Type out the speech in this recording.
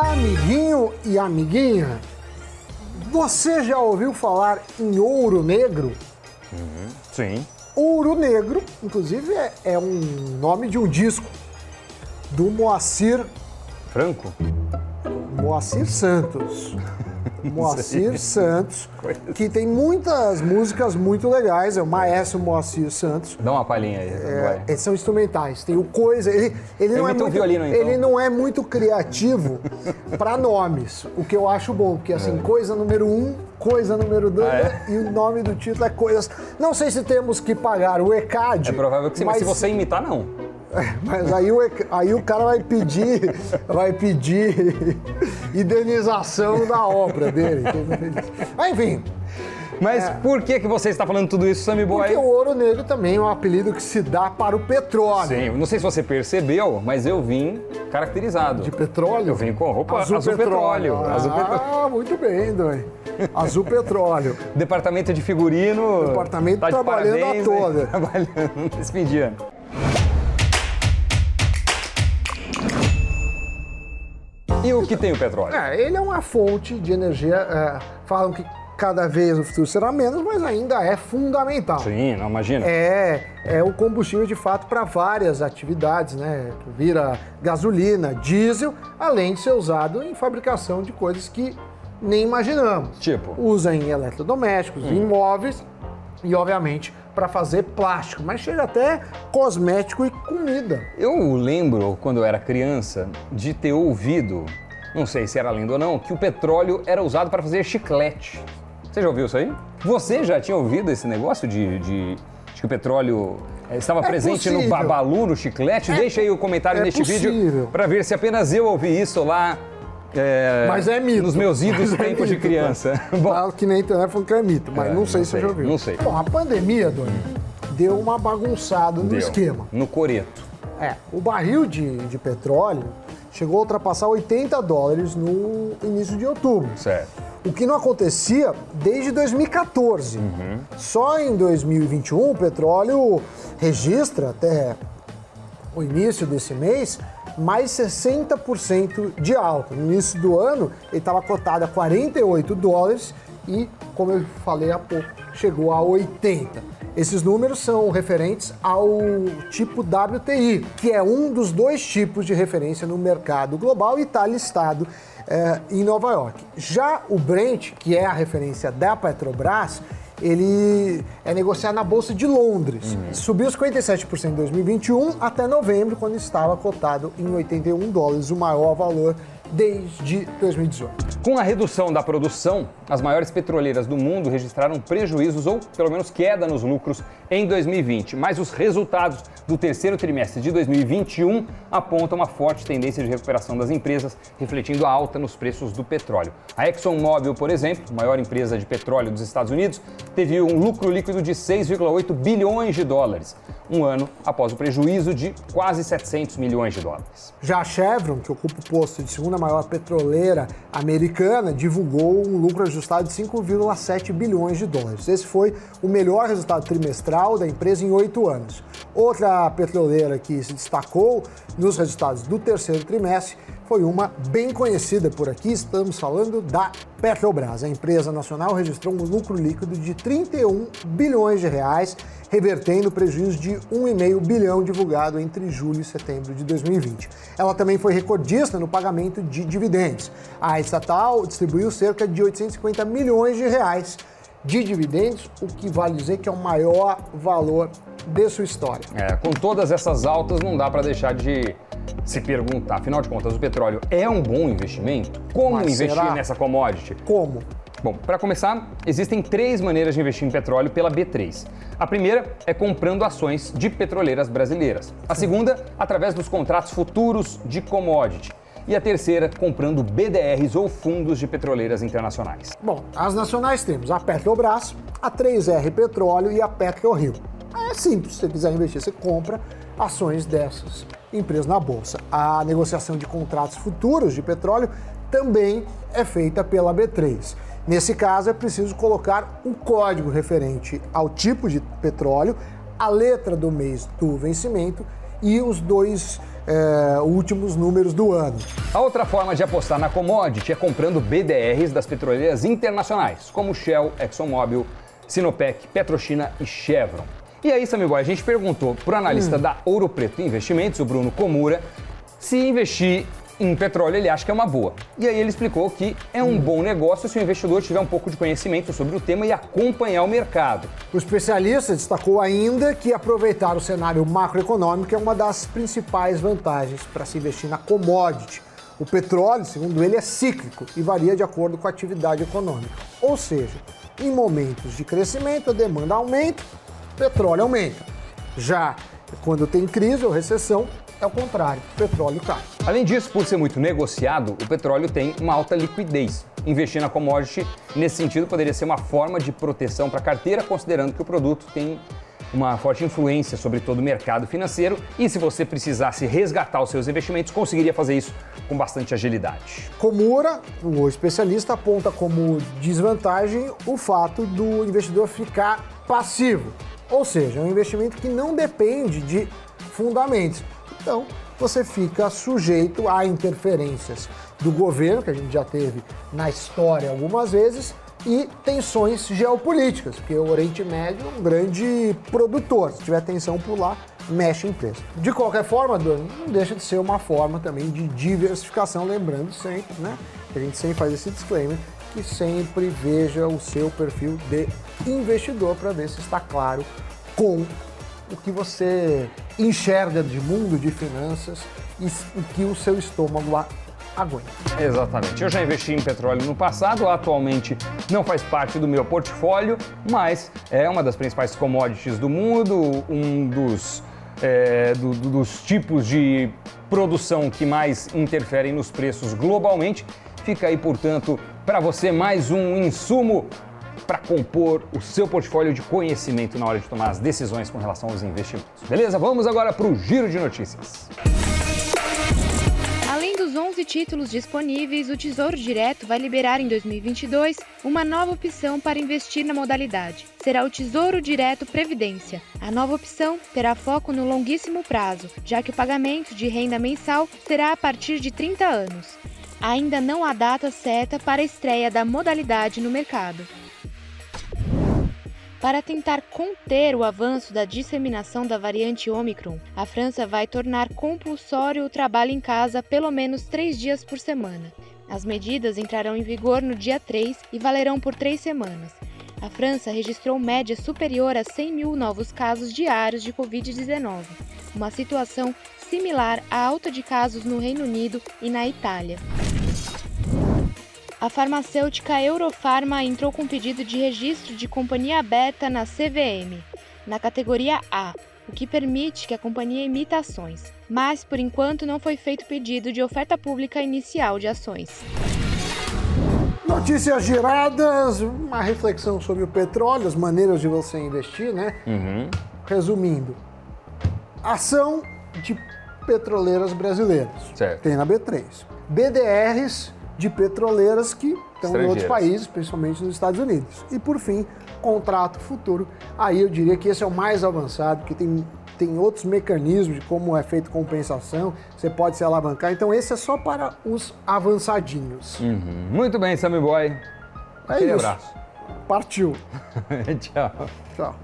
Amiguinho e amiguinha, você já ouviu falar em ouro negro? Sim. Ouro Negro, inclusive, é, é um nome de um disco do Moacir, Franco? Moacir Santos. Moacir Santos, que tem muitas músicas muito legais, é o maestro Moacir Santos. Dá uma palhinha aí. É, eles são instrumentais, tem o coisa. Ele, ele, não, é muito, violino, então. ele não é muito criativo para nomes, o que eu acho bom, porque assim, coisa número um, coisa número dois, É. Ah, é? e o nome do título é coisas. Não sei se temos que pagar o ECAD. É provável que sim, mas se você imitar, não. Mas aí o, aí o cara vai pedir, vai pedir indenização da obra dele. Mas enfim, Mas por que, que você está falando tudo isso, Sammy Boy? É. porque o ouro negro também é um apelido que se dá para o petróleo. Sim, não sei se você percebeu, mas eu vim caracterizado. De petróleo? Eu vim com roupa azul, petróleo. Ah, Azul petróleo. muito bem, Doi. Azul petróleo. Departamento de figurino. Departamento tá trabalhando a parabéns, né? toda. Trabalhando nesse E o que tem o petróleo? É, ele é uma fonte de energia. é, falam que cada vez no futuro será menos, mas ainda é fundamental. Sim, não imagina. É, é o combustível de fato para várias atividades, né? Vira gasolina, diesel, além de ser usado em fabricação de coisas que nem imaginamos. Tipo? Usa em eletrodomésticos, em imóveis e, obviamente, para fazer plástico, mas chega até cosmético e comida. Eu lembro, quando eu era criança, de ter ouvido, não sei se era lenda ou não, que o petróleo era usado para fazer chiclete. Você já ouviu isso aí? Você já tinha ouvido esse negócio de, de, de que o petróleo eh, estava É presente no possível. babalu, no chiclete? Deixa aí o comentário é neste vídeo possível. para ver se apenas eu ouvi isso lá. Eh, Mas é mito. Nos meus idos Mas é tempos de mito, criança. tá? Bom, Fala que nem telefone que é mito, mas É, não sei não se sei, você já ouviu. não sei. Bom, a pandemia, Doni, deu uma bagunçada no deu. esquema. No coreto. É, o barril de, de petróleo chegou a ultrapassar 80 dólares no início de outubro. Certo. O que não acontecia desde 2014. Uhum. Só em 2021 o petróleo registra até o início desse mês mais 60% de alta. No início do ano ele estava cotado a 48 dólares e, como eu falei há pouco, chegou a 80. Esses números são referentes ao tipo WTI, que é um dos dois tipos de referência no mercado global e está listado eh, em Nova York. Já o Brent, que é a referência da Petrobras, ele é negociado na Bolsa de Londres. Subiu 57% em 2021 até novembro, quando estava cotado em 81 dólares, o maior valor desde 2018. Com a redução da produção, as maiores petroleiras do mundo registraram prejuízos ou, pelo menos, queda nos lucros em 2020. Mas os resultados do terceiro trimestre de 2021 apontam uma forte tendência de recuperação das empresas, refletindo a alta nos preços do petróleo. A ExxonMobil, por exemplo, maior empresa de petróleo dos Estados Unidos, teve um lucro líquido de 6,8 bilhões de dólares, um ano após o prejuízo de quase 700 milhões de dólares. Já a Chevron, que ocupa o posto de segunda maior petroleira americana, divulgou um lucro ajustado de 5,7 bilhões de dólares. Esse foi o melhor resultado trimestral da empresa em oito anos. Outra petroleira que se destacou nos resultados do terceiro trimestre foi uma bem conhecida por aqui, estamos falando da Petrobras. A empresa nacional registrou um lucro líquido de 31 bilhões de reais, revertendo o prejuízo de 1,5 bilhão divulgado entre julho e setembro de 2020. Ela também foi recordista no pagamento de dividendos. A estatal distribuiu cerca de 850 milhões de reais de dividendos, o que vale dizer que é o maior valor de sua história. É, com todas essas altas, não dá para deixar de se perguntar. Afinal de contas, o petróleo é um bom investimento? Como Mas investir será? nessa commodity? Como? Bom, para começar, existem três maneiras de investir em petróleo pela B3. A primeira é comprando ações de petroleiras brasileiras. A segunda, através dos contratos futuros de commodity. E a terceira, comprando BDRs ou fundos de petroleiras internacionais. Bom, as nacionais temos a Petrobras, a 3R Petróleo e a PetroRio. É simples, se você quiser investir, você compra ações dessas empresas na bolsa. A negociação de contratos futuros de petróleo também é feita pela B3. Nesse caso, é preciso colocar um código referente ao tipo de petróleo, a letra do mês do vencimento e os dois é, últimos números do ano. A outra forma de apostar na commodity é comprando BDRs das petroleiras internacionais, como Shell, ExxonMobil, Sinopec, Petrochina e Chevron. E aí, Sammy Boy, a gente perguntou para o analista hum. da Ouro Preto Investimentos, o Bruno Komura, se investir em petróleo ele acha que é uma boa. E aí ele explicou que é um bom negócio se o investidor tiver um pouco de conhecimento sobre o tema e acompanhar o mercado. O especialista destacou ainda que aproveitar o cenário macroeconômico é uma das principais vantagens para se investir na commodity. O petróleo, segundo ele, é cíclico e varia de acordo com a atividade econômica. Ou seja, em momentos de crescimento, a demanda aumenta, petróleo aumenta. Já quando tem crise ou recessão, é o contrário, o petróleo cai. Além disso, por ser muito negociado, o petróleo tem uma alta liquidez. Investir na commodity, nesse sentido, poderia ser uma forma de proteção para a carteira, considerando que o produto tem uma forte influência sobre todo o mercado financeiro e se você precisasse resgatar os seus investimentos, conseguiria fazer isso com bastante agilidade. Komura, o especialista, aponta como desvantagem o fato do investidor ficar passivo, ou seja, é um investimento que não depende de fundamentos. Então, você fica sujeito a interferências do governo, que a gente já teve na história algumas vezes, e tensões geopolíticas, porque o Oriente Médio é um grande produtor. Se tiver tensão por lá, mexe em preço. De qualquer forma, Dani, não deixa de ser uma forma também de diversificação, lembrando sempre, né? A gente sempre faz esse disclaimer, que sempre veja o seu perfil de investidor para ver se está claro com o que você enxerga de mundo de finanças e o que o seu estômago aguenta. Exatamente. Eu já investi em petróleo no passado, atualmente não faz parte do meu portfólio, mas é uma das principais commodities do mundo, um dos, é, do, dos tipos de produção que mais interferem nos preços globalmente. Fica aí, portanto, para você mais um insumo para compor o seu portfólio de conhecimento na hora de tomar as decisões com relação aos investimentos. Beleza? Vamos agora para o giro de notícias. Dos 11 títulos disponíveis, o Tesouro Direto vai liberar em 2022 uma nova opção para investir na modalidade. Será o Tesouro Direto Previdência. A nova opção terá foco no longuíssimo prazo, já que o pagamento de renda mensal será a partir de 30 anos. Ainda não há data certa para a estreia da modalidade no mercado. Para tentar conter o avanço da disseminação da variante Omicron, a França vai tornar compulsório o trabalho em casa pelo menos três dias por semana. As medidas entrarão em vigor no dia 3 e valerão por três semanas. A França registrou média superior a 100 mil novos casos diários de Covid-19, uma situação similar à alta de casos no Reino Unido e na Itália a farmacêutica Eurofarma entrou com pedido de registro de companhia aberta na CVM, na categoria A, o que permite que a companhia emita ações. Mas, por enquanto, não foi feito pedido de oferta pública inicial de ações. Notícias giradas, uma reflexão sobre o petróleo, as maneiras de você investir, né? Uhum. Resumindo, ação de petroleiras brasileiras. Certo. Tem na B3. BDRs de petroleiras que estão em outros países, principalmente nos Estados Unidos. E por fim, contrato futuro. Aí eu diria que esse é o mais avançado, que tem, tem outros mecanismos de como é feita compensação, você pode se alavancar. Então esse é só para os avançadinhos. Uhum. Muito bem, Sammy Boy. É Aquele isso. abraço. Partiu. Tchau. Tchau.